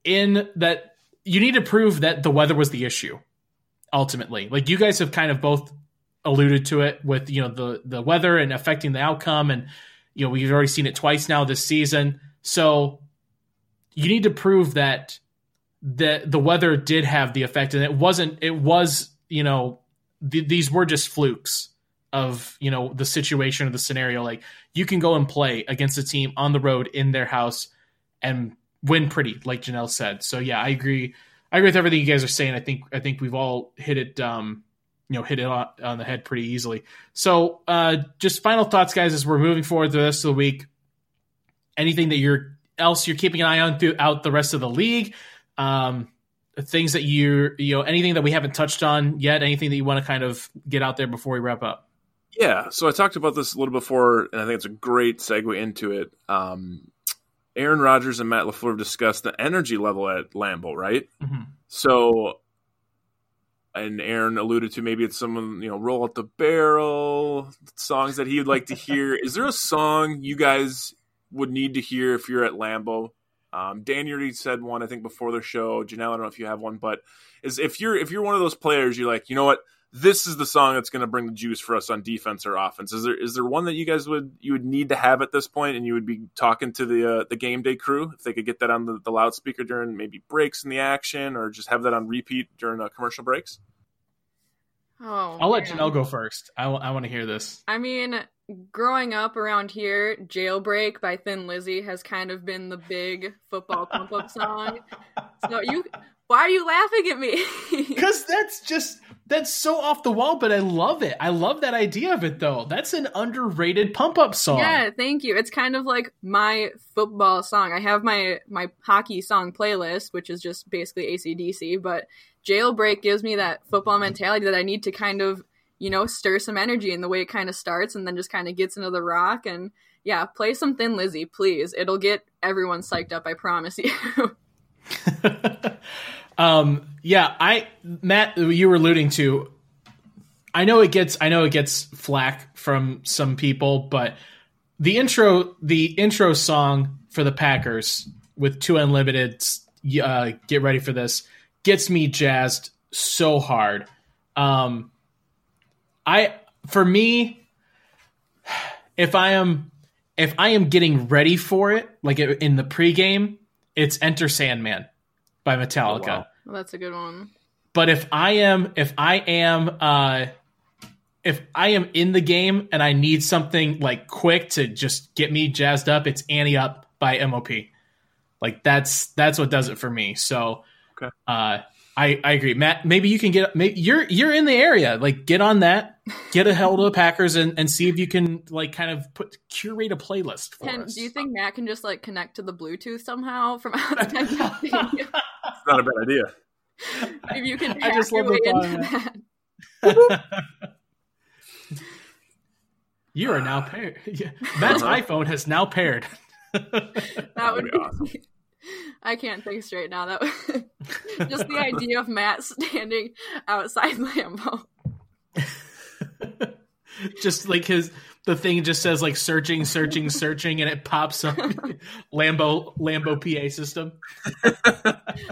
in that you need to prove that the weather was the issue ultimately. Like you guys have kind of both alluded to it with you know the the weather and affecting the outcome and you know we've already seen it twice now this season. So you need to prove that that the weather did have the effect and it wasn't it was you know th- these were just flukes of you know the situation or the scenario like you can go and play against a team on the road in their house and win pretty, like Janelle said. So yeah, I agree. I agree with everything you guys are saying. I think I think we've all hit it, um, you know, hit it on, on the head pretty easily. So uh, just final thoughts, guys, as we're moving forward the rest of the week. Anything that you're else you're keeping an eye on throughout the rest of the league. Um, things that you you know anything that we haven't touched on yet. Anything that you want to kind of get out there before we wrap up. Yeah, so I talked about this a little before, and I think it's a great segue into it. Um, Aaron Rodgers and Matt LaFleur discussed the energy level at Lambeau, right? Mm-hmm. So, and Aaron alluded to maybe it's someone, you know, roll out the barrel, songs that he'd like to hear. Is there a song you guys would need to hear if you're at Lambeau? Um, Dan already said one, I think, before the show. Janelle, I don't know if you have one, but is if you're if you're one of those players, you're like, you know what, this is the song that's going to bring the juice for us on defense or offense. Is there is there one that you guys would you would need to have at this point, and you would be talking to the uh, the game day crew if they could get that on the, the loudspeaker during maybe breaks in the action, or just have that on repeat during uh, commercial breaks? Oh, I'll let Janelle go first. I, w- I want to hear this. I mean, growing up around here, "Jailbreak" by Thin Lizzy has kind of been the big football pump up song. So you why are you laughing at me? Because that's just that's so off the wall, but I love it. I love that idea of it though. That's an underrated pump up song. Yeah, thank you. It's kind of like my football song. I have my my hockey song playlist, which is just basically ACDC, but Jailbreak gives me that football mentality that I need to kind of, you know, stir some energy in the way it kind of starts and then just kind of gets into the rock and yeah, play some Thin Lizzy, please. It'll get everyone psyched up, I promise you. um, yeah, I Matt, you were alluding to. I know it gets I know it gets flack from some people, but the intro the intro song for the Packers with 2 Unlimited uh, get ready for this gets me jazzed so hard. Um, I for me, if I am if I am getting ready for it, like in the pregame, it's Enter Sandman by Metallica. Oh, wow. well, that's a good one. But if I am if I am uh if I am in the game and I need something like quick to just get me jazzed up, it's Ante Up by MOP. Like that's that's what does it for me. So okay. uh I, I agree, Matt. Maybe you can get. Maybe you're you're in the area. Like, get on that. Get a hold of the Packers and, and see if you can like kind of put curate a playlist for can, us. Do you think Matt can just like connect to the Bluetooth somehow from outside? It's not a bad idea. If you can, I just love the that. you are now paired. Matt's uh-huh. iPhone has now paired. that would be awesome. I can't think straight now. That just the idea of Matt standing outside Lambeau. just like his the thing just says like searching, searching, searching, and it pops up Lambeau Lambeau PA system.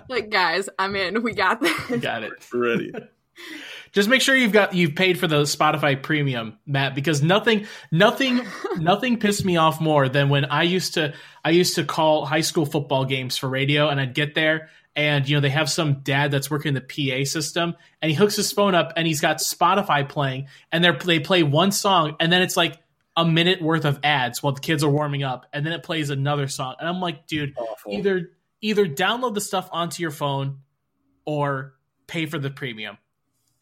like guys, I'm in. We got this. Got it. Ready. Just make sure you've got you've paid for the Spotify premium, Matt, because nothing nothing nothing pissed me off more than when I used to I used to call high school football games for radio and I'd get there and you know they have some dad that's working in the PA system and he hooks his phone up and he's got Spotify playing and they they play one song and then it's like a minute worth of ads while the kids are warming up and then it plays another song and I'm like dude Awful. either either download the stuff onto your phone or pay for the premium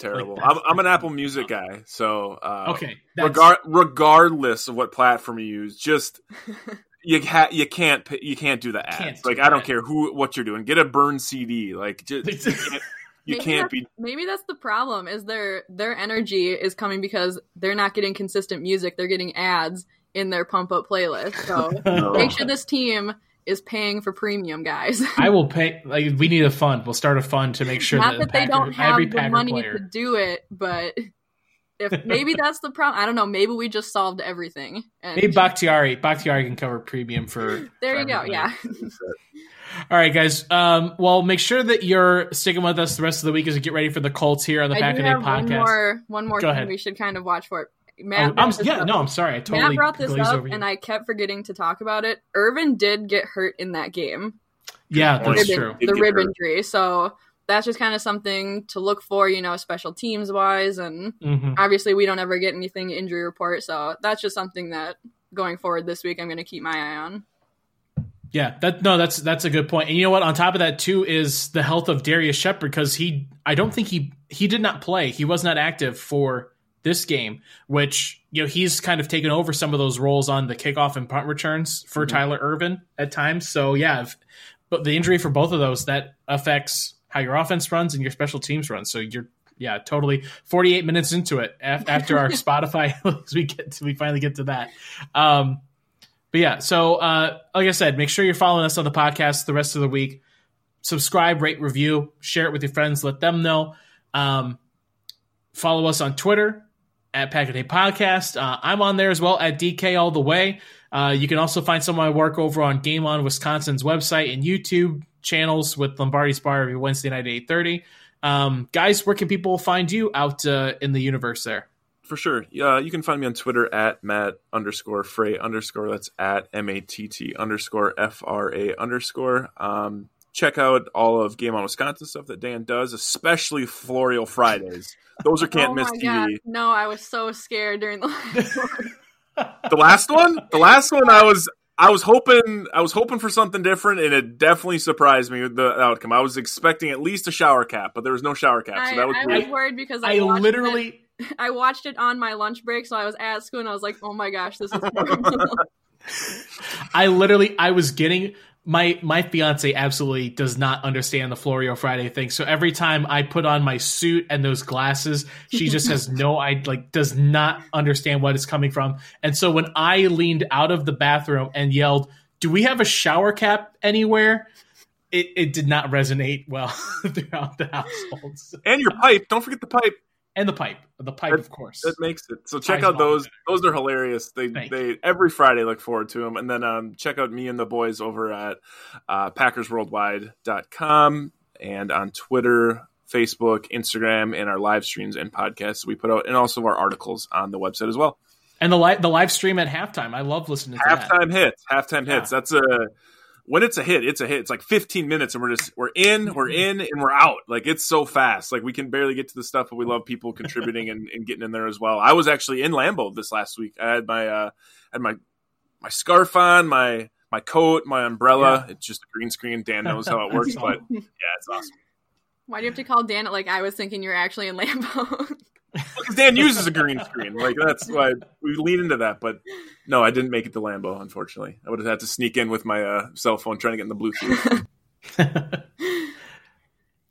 terrible. Like I'm, I'm, an Apple Music guy, so uh, okay. Regard, regardless of what platform you use, just you ha- you can't you can't do the ads. Can't like I don't care who what you're doing. Get a burn CD. Like just you can't, you can't be. Maybe that's the problem. Is their their energy is coming because they're not getting consistent music. They're getting ads in their pump up playlist. So no. make sure this team is paying for premium, guys. I will pay. Like we need a fund. We'll start a fund to make sure Not that, that they Packer, don't have the money player... to do it, but if maybe that's the problem. I don't know. Maybe we just solved everything. And... Maybe Bakhtiari, Bakhtiari can cover premium for. there you go. Yeah. All right, guys. Um, well, make sure that you're sticking with us the rest of the week as we get ready for the Colts here on the Pack a Day podcast. One more, one more Go thing ahead. we should kind of watch for. Matt, oh, yeah, up. no, I'm sorry. I totally Matt brought this up, and I kept forgetting to talk about it. Ervin did get hurt in that game. Yeah, that's the true. The rib hurt. injury, so that's just kind of something to look for, you know, special teams wise, and mm-hmm. obviously we don't ever get anything injury report, so that's just something that going forward this week I'm going to keep my eye on. Yeah, that no, that's that's a good point. And you know what? On top of that, too, is the health of Darius Shepherd because he, I don't think he he did not play. He was not active for this game, which you know he's kind of taken over some of those roles on the kickoff and punt returns for mm-hmm. Tyler Ervin at times. So yeah, if, but the injury for both of those that affects how your offense runs and your special teams runs. So you're yeah, totally. Forty eight minutes into it after our Spotify, we get to, we finally get to that. Um, but yeah, so uh, like I said, make sure you're following us on the podcast the rest of the week. Subscribe, rate, review, share it with your friends, let them know. Um, follow us on Twitter at Pack a Day Podcast. Uh, I'm on there as well at DK All the Way. Uh, you can also find some of my work over on Game On Wisconsin's website and YouTube channels with Lombardi's Bar every Wednesday night at 8.30. Um, guys, where can people find you out uh, in the universe there? For sure. Uh, you can find me on Twitter at Matt underscore Frey underscore. That's at M A T T underscore F R A underscore. Um, check out all of Game on Wisconsin stuff that Dan does, especially Florio Fridays. Those are oh can't oh miss TV. God. No, I was so scared during the last one. the last one? The last one I was I was hoping I was hoping for something different and it definitely surprised me with the outcome. I was expecting at least a shower cap, but there was no shower cap. So that was, I was worried because I, I literally it, I watched it on my lunch break, so I was at school and I was like, "Oh my gosh, this is I literally I was getting my my fiance absolutely does not understand the Florio Friday thing. So every time I put on my suit and those glasses, she just has no I like does not understand what it's coming from. And so when I leaned out of the bathroom and yelled, "Do we have a shower cap anywhere?" It, it did not resonate well throughout the household. And your pipe, don't forget the pipe and the pipe, the pipe, that, of course. That makes it. So check out those; those are hilarious. They Thank they you. every Friday look forward to them, and then um, check out me and the boys over at uh, PackersWorldwide.com and on Twitter, Facebook, Instagram, and our live streams and podcasts we put out, and also our articles on the website as well. And the live the live stream at halftime. I love listening to halftime that. hits. Halftime yeah. hits. That's a when it's a hit, it's a hit. It's like 15 minutes and we're just we're in, we're in, and we're out. Like it's so fast. Like we can barely get to the stuff, but we love people contributing and, and getting in there as well. I was actually in Lambeau this last week. I had my uh had my my scarf on, my my coat, my umbrella. Yeah. It's just a green screen. Dan knows how it works, but yeah, it's awesome. Why do you have to call Dan like I was thinking you're actually in Lambeau? Because Dan uses a green screen. Like that's why we lean into that. But no, I didn't make it to Lambeau. unfortunately. I would have had to sneak in with my uh, cell phone trying to get in the Bluetooth.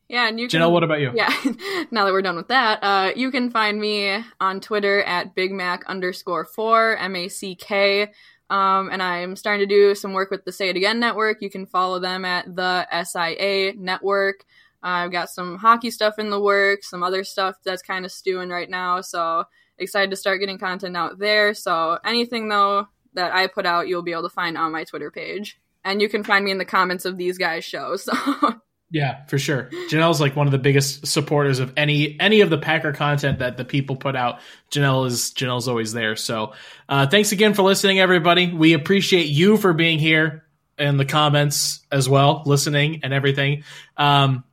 yeah, and you can, Janelle, what about you? Yeah, now that we're done with that, uh, you can find me on Twitter at Big Mac underscore four M A C K. Um, and I'm starting to do some work with the Say It Again network. You can follow them at the SIA network. I've got some hockey stuff in the works, some other stuff that's kind of stewing right now. So excited to start getting content out there. So anything though that I put out, you'll be able to find on my Twitter page, and you can find me in the comments of these guys' shows. So. Yeah, for sure. Janelle's like one of the biggest supporters of any any of the Packer content that the people put out. Janelle is Janelle's always there. So, uh, thanks again for listening, everybody. We appreciate you for being here in the comments as well, listening and everything. Um,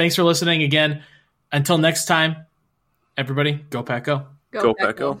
Thanks for listening again. Until next time, everybody, go Pack Go. Go, go Pack Go.